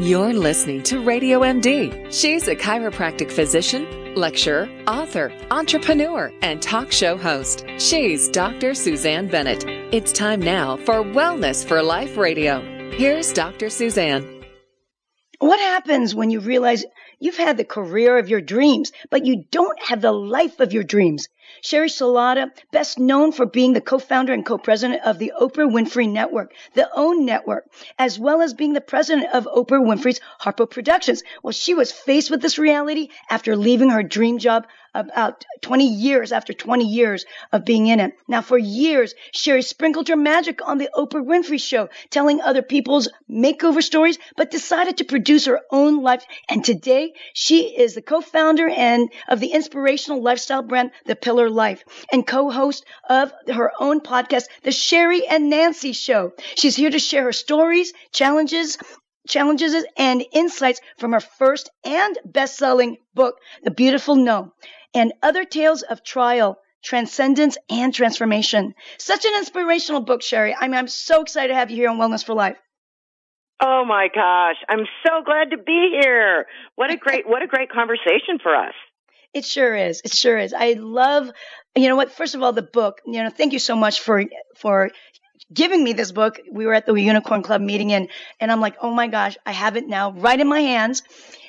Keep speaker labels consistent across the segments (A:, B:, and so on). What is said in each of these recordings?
A: You're listening to Radio MD. She's a chiropractic physician, lecturer, author, entrepreneur, and talk show host. She's Dr. Susanne Bennett. It's time now for Wellness for Life Radio. Here's Dr. Susanne.
B: What happens when you realize you've had the career of your dreams, but you don't have the life of your dreams? Sheri Salata, best known for being the co-founder and co-president of the Oprah Winfrey Network, the OWN Network, as well as being the president of Oprah Winfrey's Harpo Productions. Well, she was faced with this reality after leaving her dream job about 20 years after 20 years of being in it. Now, for years, Sheri sprinkled her magic on the Oprah Winfrey Show, telling other people's makeover stories, but decided to produce her own life. And today, she is the co-founder and of the inspirational lifestyle brand, The Pillar Life, and co-host of her own podcast, The Sheri and Nancy Show. She's here to share her stories, challenges, challenges and insights from her first and best-selling book, The Beautiful No and other tales of trial, transcendence, and transformation. Such an inspirational book, Sheri. I mean, I'm so excited to have you here on Wellness for Life.
C: Oh my gosh, I'm so glad to be here. What a great what a great conversation for us.
B: It sure is. It sure is. I love you know what, first of all the book, you know, thank you so much for for giving me this book. We were at the Unicorn Club meeting and and I'm like, "Oh my gosh, I have it now right in my hands."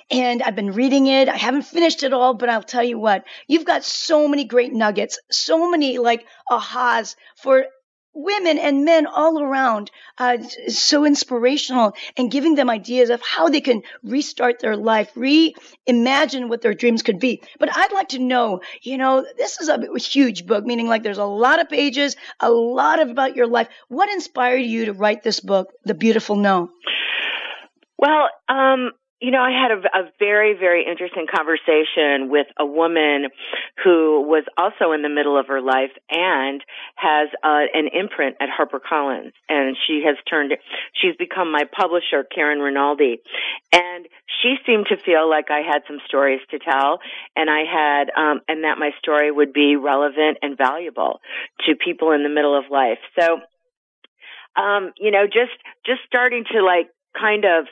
B: And I've been reading it. I haven't finished it all, but I'll tell you what, you've got so many great nuggets, so many like ahas for women and men all around. Uh, so inspirational and giving them ideas of how they can restart their life, reimagine what their dreams could be. But I'd like to know, you know, this is a huge book, meaning like there's a lot of pages, a lot of about your life. What inspired you to write this book, The Beautiful No?
C: Well, um, you know, I had a, a, very, very interesting conversation with a woman who was also in the middle of her life and has uh, an imprint at HarperCollins, and she has turned. She's become my publisher, Karen Rinaldi, and she seemed to feel like I had some stories to tell, and I had, um, and that my story would be relevant and valuable to people in the middle of life. So, um, you know, just just starting to like kind of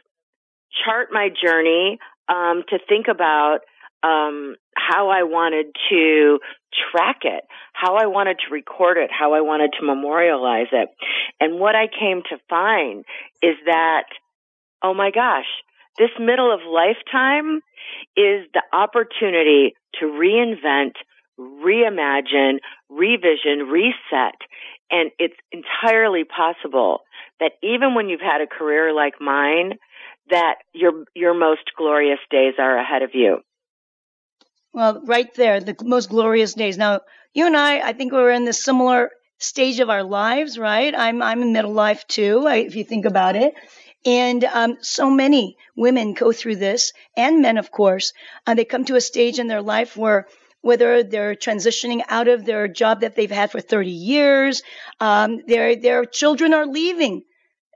C: chart my journey, um, to think about um, how I wanted to track it, how I wanted to record it, how I wanted to memorialize it. And what I came to find is that, oh my gosh, this middle of lifetime is the opportunity to reinvent, reimagine, revision, reset. And it's entirely possible that even when you've had a career like mine, that your your most glorious days are ahead of you.
B: Well, right there, the most glorious days. Now, you and I, I think we're in the similar stage of our lives, right? I'm I'm in middle life too, if you think about it. And um, so many women go through this, and men, of course. Uh, they come to a stage in their life where whether they're transitioning out of their job that they've had for 30 years, um, their their children are leaving,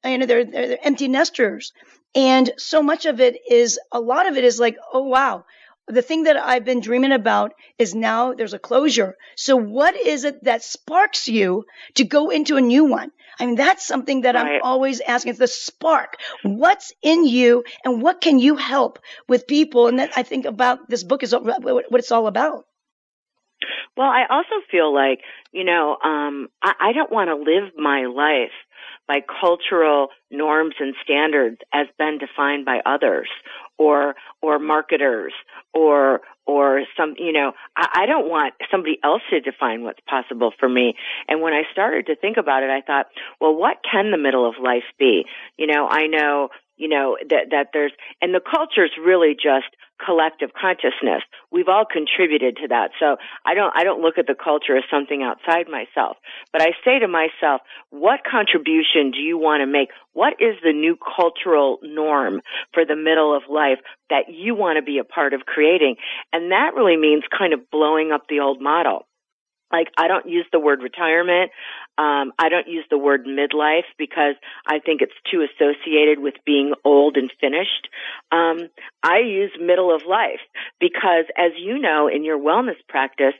B: you know, they're, they're empty nesters. And so much of it is, a lot of it is like, oh, wow. The thing that I've been dreaming about is now there's a closure. So what is it that sparks you to go into a new one? I mean, that's something that right. I'm always asking. It's the spark. What's in you and what can you help with people? And that I think about this book is what it's all about.
C: Well, I also feel like, you know, um, I, I don't want to live my life by cultural norms and standards as been defined by others or or marketers or or some you know I, I don't want somebody else to define what's possible for me. And when i started to think about it i thought well what can the middle of life be? You know i know you know that that there's and the culture is really just collective consciousness. We've all contributed to that. So i don't i don't look at the culture as something outside myself but i say to myself what contribution do you want to make? What is the new cultural norm for the middle of life that you want to be a part of creating? And that really means kind of blowing up the old model like I don't use the word retirement. Um, I don't use the word midlife because I think it's too associated with being old and finished. Um, I use middle of life because, as you know, in your wellness practice,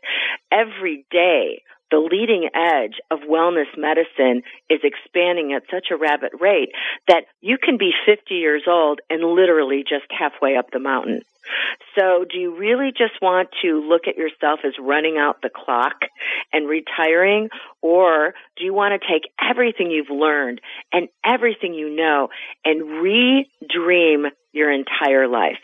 C: every day the leading edge of wellness medicine is expanding at such a rapid rate that you can be 50 years old and literally just halfway up the mountain. So do you really just want to look at yourself as running out the clock and retiring or do you want to take everything you've learned and everything you know and re-dream your entire life?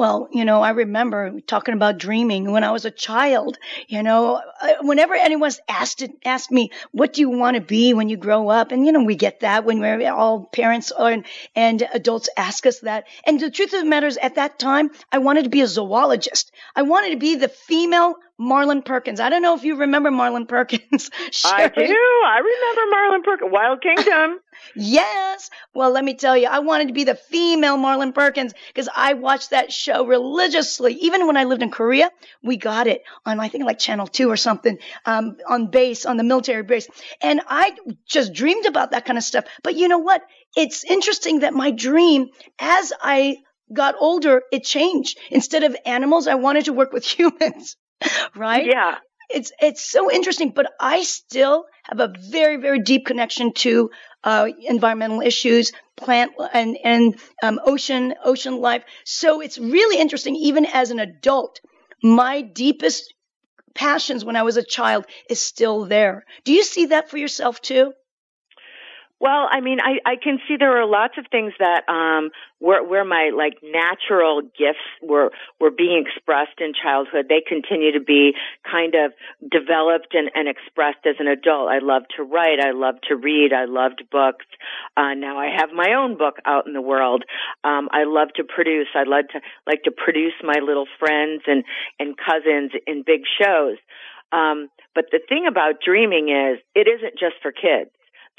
B: Well, you know, I remember talking about dreaming when I was a child. You know, whenever anyone's asked it, asked me, "What do you want to be when you grow up?" and you know, we get that when we're all parents and, and adults ask us that. And the truth of the matter is, at that time, I wanted to be a zoologist. I wanted to be the female Marlin Perkins. I don't know if you remember Marlin Perkins.
C: I do. I remember Marlin Perkins. Wild Kingdom.
B: yes. Well, let me tell you, I wanted to be the female Marlin Perkins because I watched that show religiously. Even when I lived in Korea, we got it on, I think, like Channel 2 or something um, on base, on the military base. And I just dreamed about that kind of stuff. But you know what? It's interesting that my dream, as I got older, it changed. Instead of animals, I wanted to work with humans. right?
C: Yeah.
B: It's it's so interesting, but I still have a very very deep connection to uh, environmental issues, plant and and um, ocean ocean life. So it's really interesting, even as an adult. My deepest passions when I was a child is still there. Do you see that for yourself too?
C: Well, I mean, I, I can see there are lots of things that um, where, where my like natural gifts were were being expressed in childhood. They continue to be kind of developed and, and expressed as an adult. I love to write. I love to read. I loved books. Uh, now I have my own book out in the world. Um, I love to produce. I love to like to produce my little friends and and cousins in big shows. Um, but the thing about dreaming is it isn't just for kids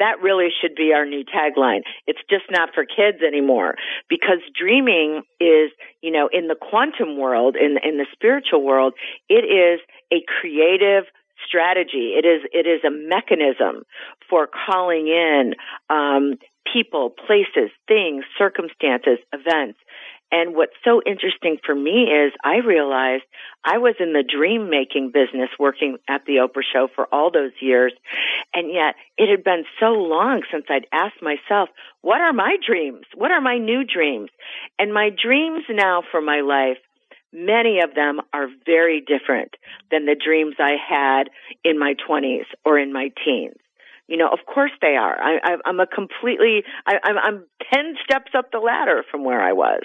C: that really should be our new tagline. It's just not for kids anymore because dreaming is, you know, in the quantum world, in, in the spiritual world, it is a creative strategy. It is, it is a mechanism for calling in, um, people, places, things, circumstances, events and what's so interesting for me is I realized I was in the dream making business working at the Oprah show for all those years. And yet it had been so long since I'd asked myself, what are my dreams? What are my new dreams? And my dreams now for my life, many of them are very different than the dreams I had in my twenties or in my teens. You know, of course they are. I, am a completely, I, I'm, I'm 10 steps up the ladder from where I was.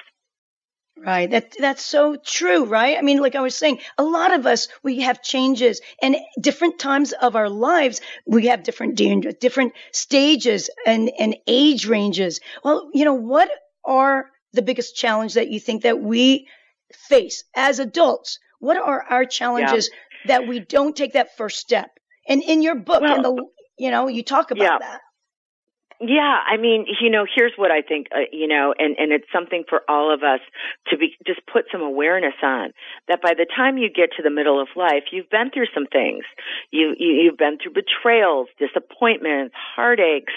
B: Right. That that's so true, right? I mean, like I was saying, a lot of us we have changes and different times of our lives we have different different stages and and age ranges. Well, you know, what are the biggest challenge that you think that we face as adults? What are our challenges yeah. that we don't take that first step? And in your book, well, in the you know, you talk about yeah. that.
C: Yeah, I mean, you know, here's what I think, uh, you know, and, and it's something for all of us to be, just put some awareness on that by the time you get to the middle of life, you've been through some things. You, you you've been through betrayals, disappointments, heartaches,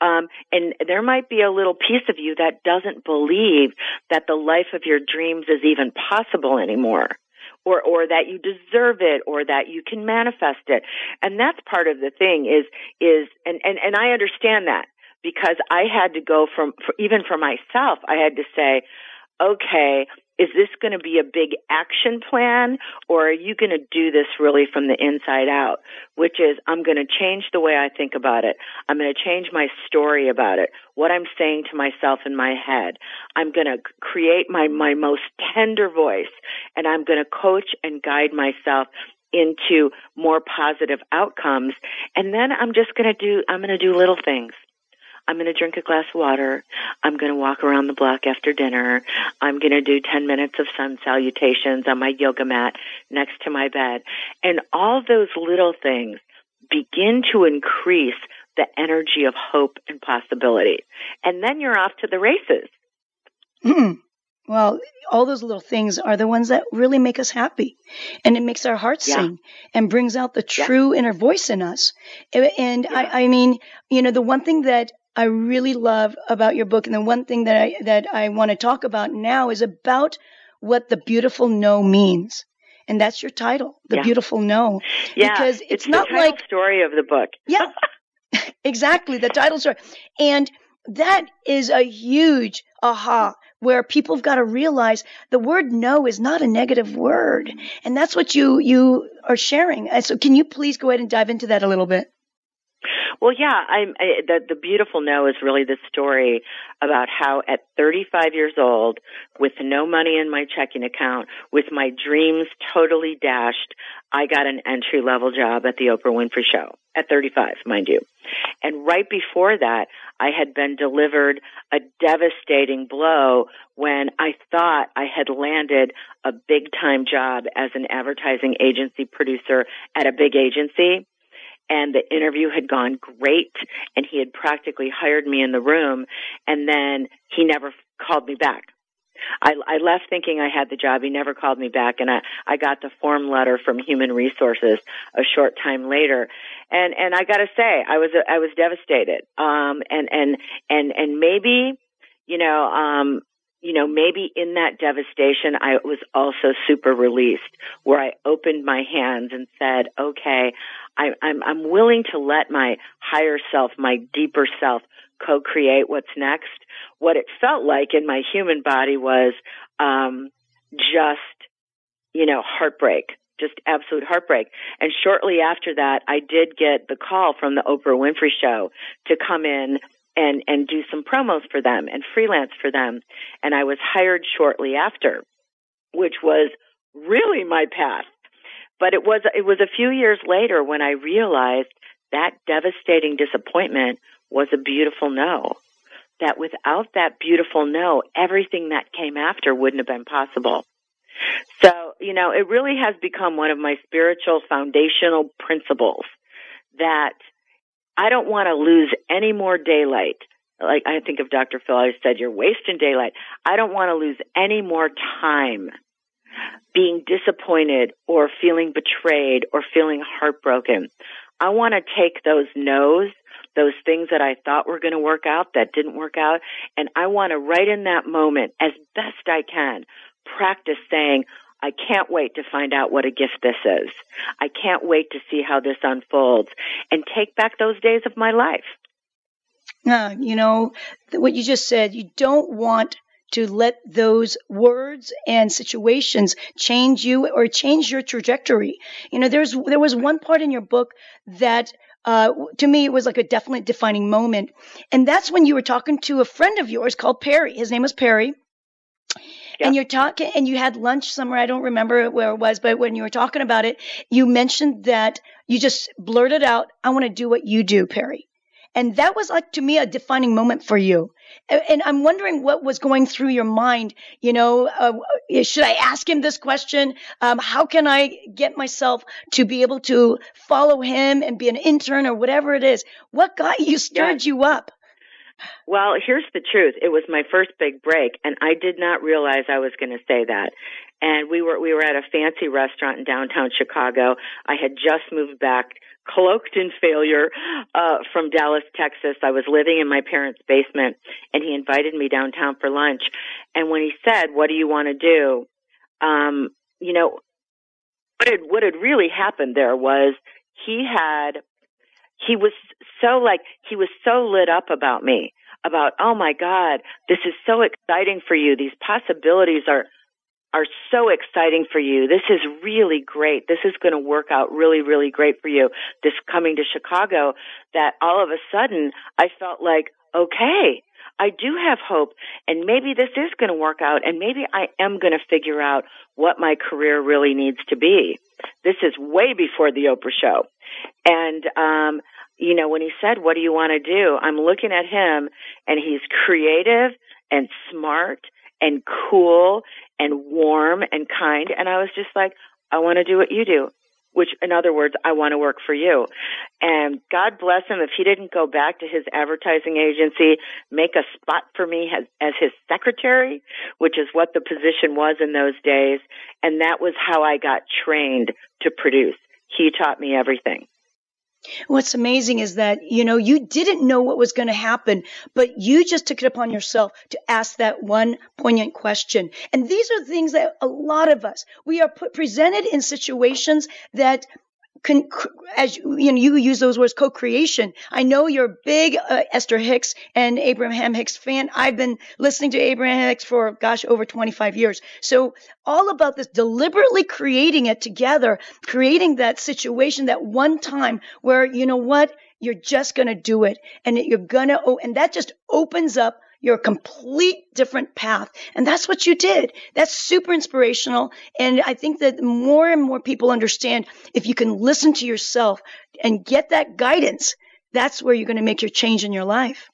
C: um, and there might be a little piece of you that doesn't believe that the life of your dreams is even possible anymore or or that you deserve it or that you can manifest it and that's part of the thing is is and and and I understand that because I had to go from, for, even for myself, I had to say, okay, is this going to be a big action plan or are you going to do this really from the inside out? Which is, I'm going to change the way I think about it. I'm going to change my story about it. What I'm saying to myself in my head. I'm going to create my, my most tender voice and I'm going to coach and guide myself into more positive outcomes. And then I'm just going to do, I'm going to do little things. I'm going to drink a glass of water. I'm going to walk around the block after dinner. I'm going to do 10 minutes of sun salutations on my yoga mat next to my bed. And all those little things begin to increase the energy of hope and possibility. And then you're off to the races.
B: Mm. Well, all those little things are the ones that really make us happy. And it makes our hearts yeah. sing and brings out the true yeah. inner voice in us. And yeah. I, I mean, you know, the one thing that I really love about your book. And the one thing that I, that I want to talk about now is about what the beautiful no means. and that's your title, The
C: Yeah.
B: Beautiful No.
C: Yeah,
B: because it's,
C: the
B: not
C: title
B: like
C: story of the book.
B: yeah, exactly. The title story. And that is a huge aha where people have got to realize the word no is not a negative word. And that's what you, you are sharing. So can you please go ahead and dive into that a little bit?
C: Well, yeah, I'm, I, the, the beautiful no is really the story about how at 35 years old, with no money in my checking account, with my dreams totally dashed, I got an entry level job at the Oprah Winfrey Show at 35, mind you. And right before that, I had been delivered a devastating blow when I thought I had landed a big time job as an advertising agency producer at a big agency and the interview had gone great and he had practically hired me in the room and then he never called me back. I, I left thinking I had the job. He never called me back and I, I got the form letter from human resources a short time later. And, and I gotta say, I was, I was devastated. Um, and, and, and, and maybe, you know, um, you know, maybe in that devastation, I was also super released where I opened my hands and said, okay, I, I'm, I'm willing to let my higher self, my deeper self co-create what's next. What it felt like in my human body was, um, just, you know, heartbreak, just absolute heartbreak. And shortly after that, I did get the call from the Oprah Winfrey show to come in and, and do some promos for them and freelance for them. And I was hired shortly after, which was really my path. But it was, it was a few years later when I realized that devastating disappointment was a beautiful no. That without that beautiful no, everything that came after wouldn't have been possible. So, you know, it really has become one of my spiritual foundational principles that I don't want to lose any more daylight. Like I think of Dr. Phil, I said, you're wasting daylight. I don't want to lose any more time being disappointed or feeling betrayed or feeling heartbroken. I want to take those no's, those things that I thought were going to work out that didn't work out, and I want to right in that moment, as best I can, practice saying, I can't wait to find out what a gift this is. I can't wait to see how this unfolds and take back those days of my life.
B: Uh, you know, what you just said, you don't want to let those words and situations change you or change your trajectory. You know, there's, there was one part in your book that uh, to me, it was like a definite defining moment. And that's when you were talking to a friend of yours called Perry. His name was Perry.
C: Yeah.
B: And you're talking, and you had lunch somewhere. I don't remember where it was, but when you were talking about it, you mentioned that you just blurted out, I want to do what you do, Perry. And that was like to me a defining moment for you. And I'm wondering what was going through your mind. You know, uh, should I ask him this question? Um, how can I get myself to be able to follow him and be an intern or whatever it is? What got you stirred you up?
C: Well, here's the truth. It was my first big break and I did not realize I was going to say that. And we were, we were at a fancy restaurant in downtown Chicago. I had just moved back, cloaked in failure, uh, from Dallas, Texas. I was living in my parents' basement and he invited me downtown for lunch. And when he said, what do you want to do? Um, you know, what had, what had really happened there was he had he was so like he was so lit up about me about oh my god this is so exciting for you these possibilities are are so exciting for you this is really great this is going to work out really really great for you this coming to chicago that all of a sudden i felt like okay I do have hope and maybe this is going to work out and maybe I am going to figure out what my career really needs to be. This is way before the Oprah show. And, um, you know, when he said, what do you want to do? I'm looking at him and he's creative and smart and cool and warm and kind. And I was just like, I want to do what you do. Which, in other words, I want to work for you. And God bless him if he didn't go back to his advertising agency, make a spot for me as, as his secretary, which is what the position was in those days. And that was how I got trained to produce. He taught me everything.
B: What's amazing is that, you know, you didn't know what was going to happen, but you just took it upon yourself to ask that one poignant question. And these are things that a lot of us, we are put, presented in situations that Con, as you, know, you use those words, co-creation. I know you're a big uh, Esther Hicks and Abraham Hicks fan. I've been listening to Abraham Hicks for, gosh, over 25 years. So all about this deliberately creating it together, creating that situation, that one time where, you know what, you're just going to do it and you're going to, oh, and that just opens up your complete different path. And that's what you did. That's super inspirational. And I think that more and more people understand if you can listen to yourself and get that guidance, that's where you're going to make your change in your life.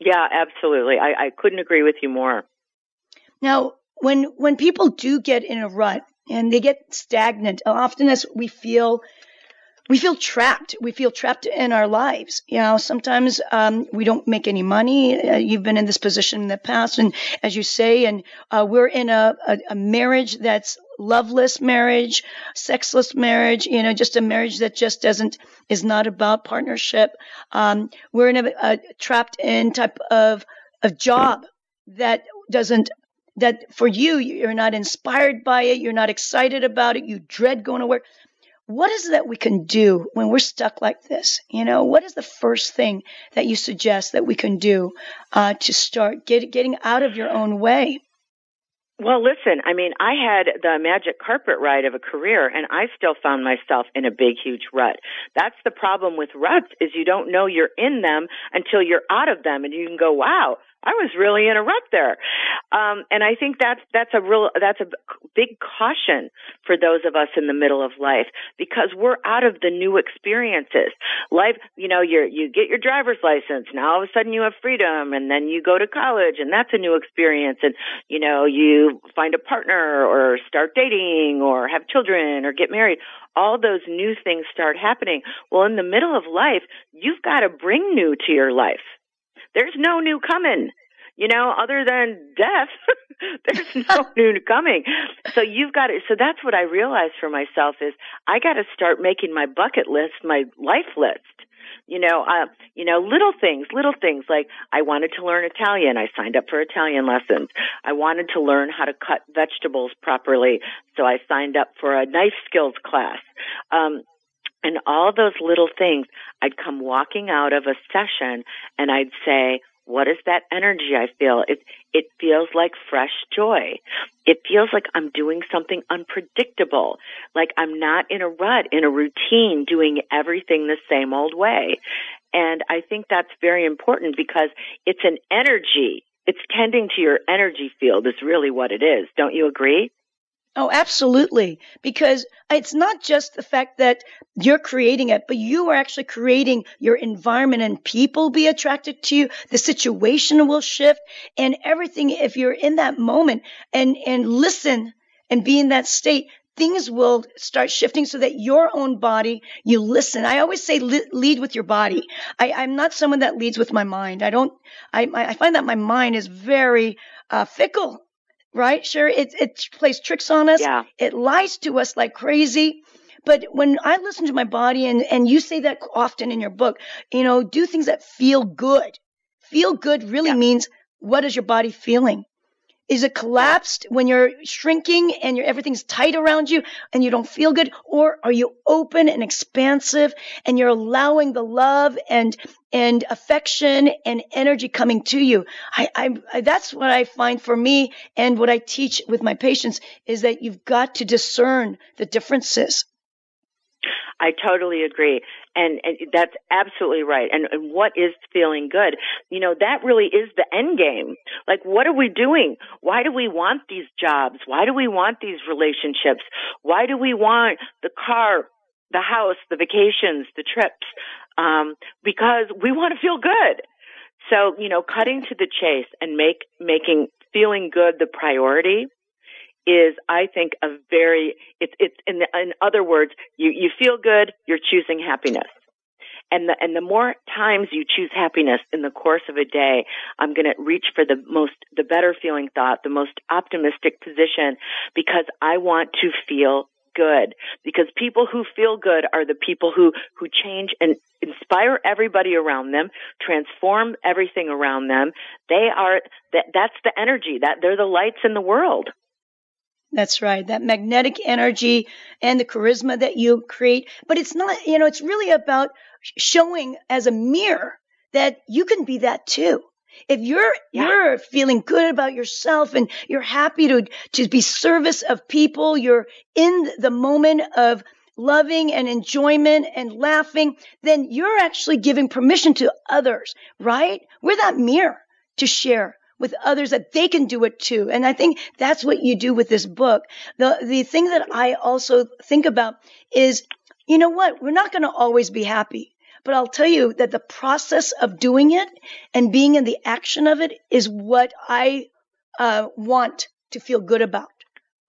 C: Yeah, absolutely. I, I couldn't agree with you more.
B: Now, when when people do get in a rut and they get stagnant, often as we feel we feel trapped. We feel trapped in our lives. You know, sometimes um, we don't make any money. Uh, you've been in this position in the past, and as you say, and uh, we're in a, a, a, marriage that's loveless marriage, sexless marriage. You know, just a marriage that just doesn't is not about partnership. Um, we're in a, a trapped in type of of job that doesn't that for you you're not inspired by it you're not excited about it you dread going to work what is that we can do when we're stuck like this? You know, what is the first thing that you suggest that we can do uh, to start get, getting out of your own way?
C: Well, listen, I mean, I had the magic carpet ride of a career and I still found myself in a big, huge rut. That's the problem with ruts is you don't know you're in them until you're out of them and you can go, wow, I was really in a rut there. Um, and I think that's, that's a real, that's a big caution for those of us in the middle of life because we're out of the new experiences. Life, you know, you you get your driver's license. Now all of a sudden you have freedom and then you go to college and that's a new experience. And, you know, you find a partner or start dating or have children or get married all those new things start happening. Well, in the middle of life, you've got to bring new to your life. There's no new coming. You know, other than death, there's no new coming. So you've got to, so that's what I realized for myself is I got to start making my bucket list, my life list. You know, uh, you know, little things, little things like I wanted to learn Italian. I signed up for Italian lessons. I wanted to learn how to cut vegetables properly. So I signed up for a knife skills class. Um, and all those little things, I'd come walking out of a session and I'd say, what is that energy I feel? It, it feels like fresh joy. It feels like I'm doing something unpredictable. Like I'm not in a rut, in a routine, doing everything the same old way. And I think that's very important because it's an energy. It's tending to your energy field is really what it is. Don't you agree?
B: Oh, absolutely. Because it's not just the fact that you're creating it, but you are actually creating your environment and people be attracted to you. The situation will shift and everything. If you're in that moment and, and listen and be in that state, things will start shifting so that your own body, you listen. I always say lead with your body. I, am not someone that leads with my mind. I don't, I, I find that my mind is very uh, fickle right? Sure, it, it plays tricks on us.
C: Yeah.
B: It lies to us like crazy. But when I listen to my body, and, and you say that often in your book, you know, do things that feel good. Feel good really yeah. means what is your body feeling? Is it collapsed when you're shrinking and you're, everything's tight around you and you don't feel good? Or are you open and expansive and you're allowing the love and, and affection and energy coming to you? I, I, I, that's what I find for me and what I teach with my patients is that you've got to discern the differences.
C: I totally agree. And, and that's absolutely right. And, and what is feeling good? You know, that really is the end game. Like, what are we doing? Why do we want these jobs? Why do we want these relationships? Why do we want the car, the house, the vacations, the trips? Um, because we want to feel good. So, you know, cutting to the chase and make, making feeling good the priority is, I think, a very, it's, it's, in, the, in other words, you, you feel good, you're choosing happiness. And the, and the more times you choose happiness in the course of a day, I'm going to reach for the most, the better feeling thought, the most optimistic position because I want to feel good because people who feel good are the people who, who change and inspire everybody around them, transform everything around them. They are, that, that's the energy that they're the lights in the world.
B: That's right. That magnetic energy and the charisma that you create. But it's not, you know, it's really about showing as a mirror that you can be that too. If you're yeah. you're feeling good about yourself and you're happy to to be service of people, you're in the moment of loving and enjoyment and laughing, then you're actually giving permission to others, right? We're that mirror to share with others that they can do it too. And I think that's what you do with this book. The the thing that I also think about is, you know what? We're not going to always be happy. But I'll tell you that the process of doing it and being in the action of it is what I uh, want to feel good about.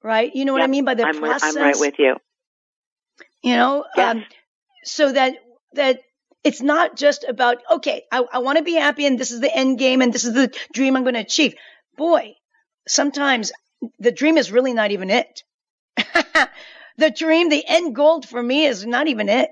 B: Right? You know what I mean by the
C: I'm,
B: process.
C: I'm right with you.
B: You know,
C: yes. um,
B: so that that it's not just about okay, I, I want to be happy and this is the end game and this is the dream I'm going to achieve. Boy, sometimes the dream is really not even it. the dream, the end goal for me is not even it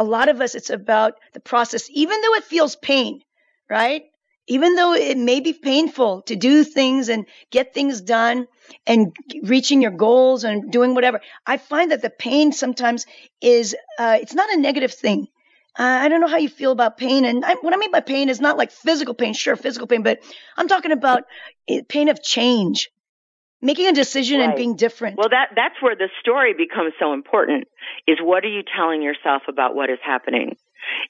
B: a lot of us, it's about the process, even though it feels pain, right? Even though it may be painful to do things and get things done and reaching your goals and doing whatever, I find that the pain sometimes is, uh, it's not a negative thing. Uh, I don't know how you feel about pain. And I, what I mean by pain is not like physical pain, sure, physical pain, but I'm talking about eh, pain of change, making a decision
C: right.
B: and being different.
C: Well, that that's where the story becomes so important. Is what are you telling yourself about what is happening?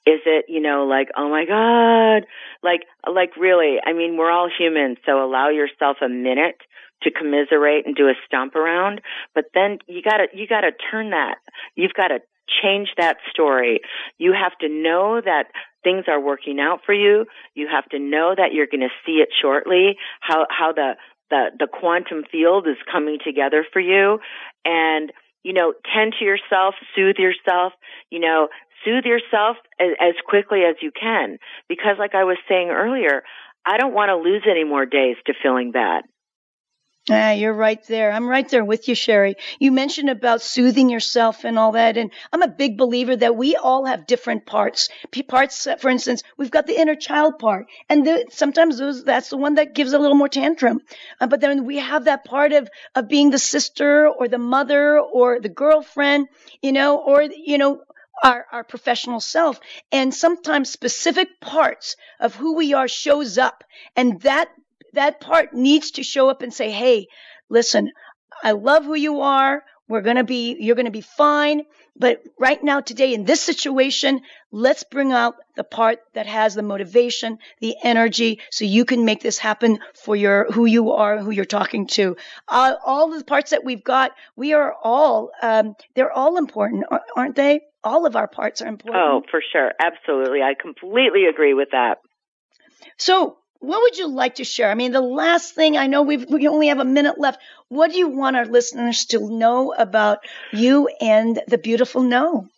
C: Is it, you know, like, oh my God, like, like really, I mean, we're all human, so allow yourself a minute to commiserate and do a stomp around, but then you gotta, you gotta turn that, you've gotta change that story. You have to know that things are working out for you. You have to know that you're going to see it shortly, how, how the, the, the quantum field is coming together for you and, you know, tend to yourself, soothe yourself, you know, soothe yourself as, as quickly as you can. Because like I was saying earlier, I don't want to lose any more days to feeling bad.
B: Ah, you're right there. I'm right there with you, Sheri. You mentioned about soothing yourself and all that. And I'm a big believer that we all have different parts. Parts, for instance, we've got the inner child part. And the, sometimes those, that's the one that gives a little more tantrum. Uh, but then we have that part of, of being the sister or the mother or the girlfriend, you know, or, you know, our, our professional self. And sometimes specific parts of who we are shows up. And that that part needs to show up and say, Hey, listen, I love who you are. We're going to be, you're going to be fine. But right now, today, in this situation, let's bring out the part that has the motivation, the energy, so you can make this happen for your, who you are, who you're talking to. Uh, all the parts that we've got, we are all, um, they're all important, aren't they? All of our parts are important.
C: Oh, for sure. Absolutely. I completely agree with that.
B: So what would you like to share? I mean, the last thing I know we've, we only have a minute left. What do you want our listeners to know about you and the beautiful no?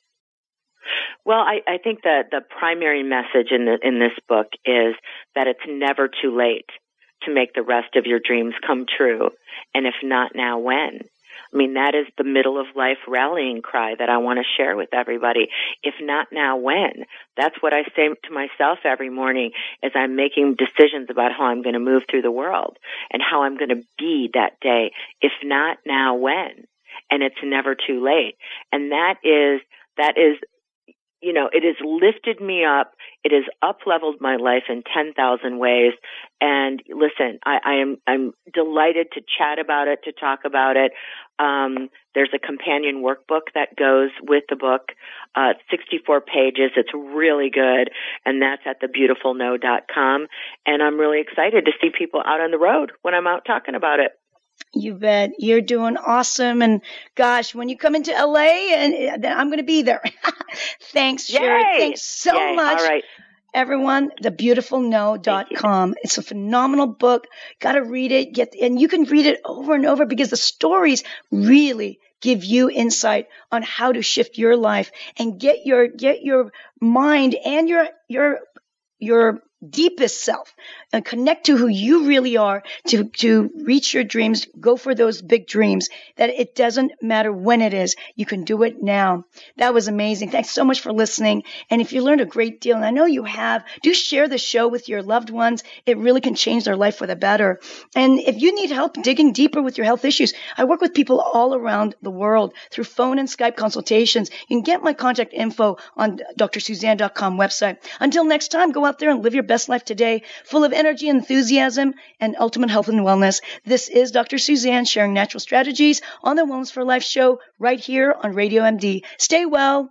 C: Well, I, I think that the primary message in the, in this book is that it's never too late to make the rest of your dreams come true. And if not now, when? I mean, that is the middle of life rallying cry that I want to share with everybody. If not now, when? That's what I say to myself every morning as I'm making decisions about how I'm going to move through the world and how I'm going to be that day. If not now, when? And it's never too late. And that is, that is you know, it has lifted me up. It has up leveled my life in 10,000 ways. And listen, I, I, am, I'm delighted to chat about it, to talk about it. Um, there's a companion workbook that goes with the book, uh, 64 pages. It's really good. And that's at thebeautifulno.com. And I'm really excited to see people out on the road when I'm out talking about it.
B: You bet. You're doing awesome. And gosh, when you come into LA, and eh, then I'm going to be there. Thanks, Sheri.
C: Yay!
B: Thanks so
C: Yay.
B: much.
C: All right.
B: Everyone, thebeautifulno.com. It's a phenomenal book. Got to read it. Get, and you can read it over and over because the stories really give you insight on how to shift your life and get your, get your mind and your, your, your deepest self and connect to who you really are to, to reach your dreams, go for those big dreams, that it doesn't matter when it is. You can do it now. That was amazing. Thanks so much for listening. And if you learned a great deal, and I know you have, do share the show with your loved ones. It really can change their life for the better. And if you need help digging deeper with your health issues, I work with people all around the world through phone and Skype consultations. You can get my contact info on drsusanne.com website. Until next time, go out there and live your best life today, full of energy, enthusiasm, and ultimate health and wellness. This is Dr. Susanne sharing natural strategies on the Wellness for Life show right here on Radio MD. Stay well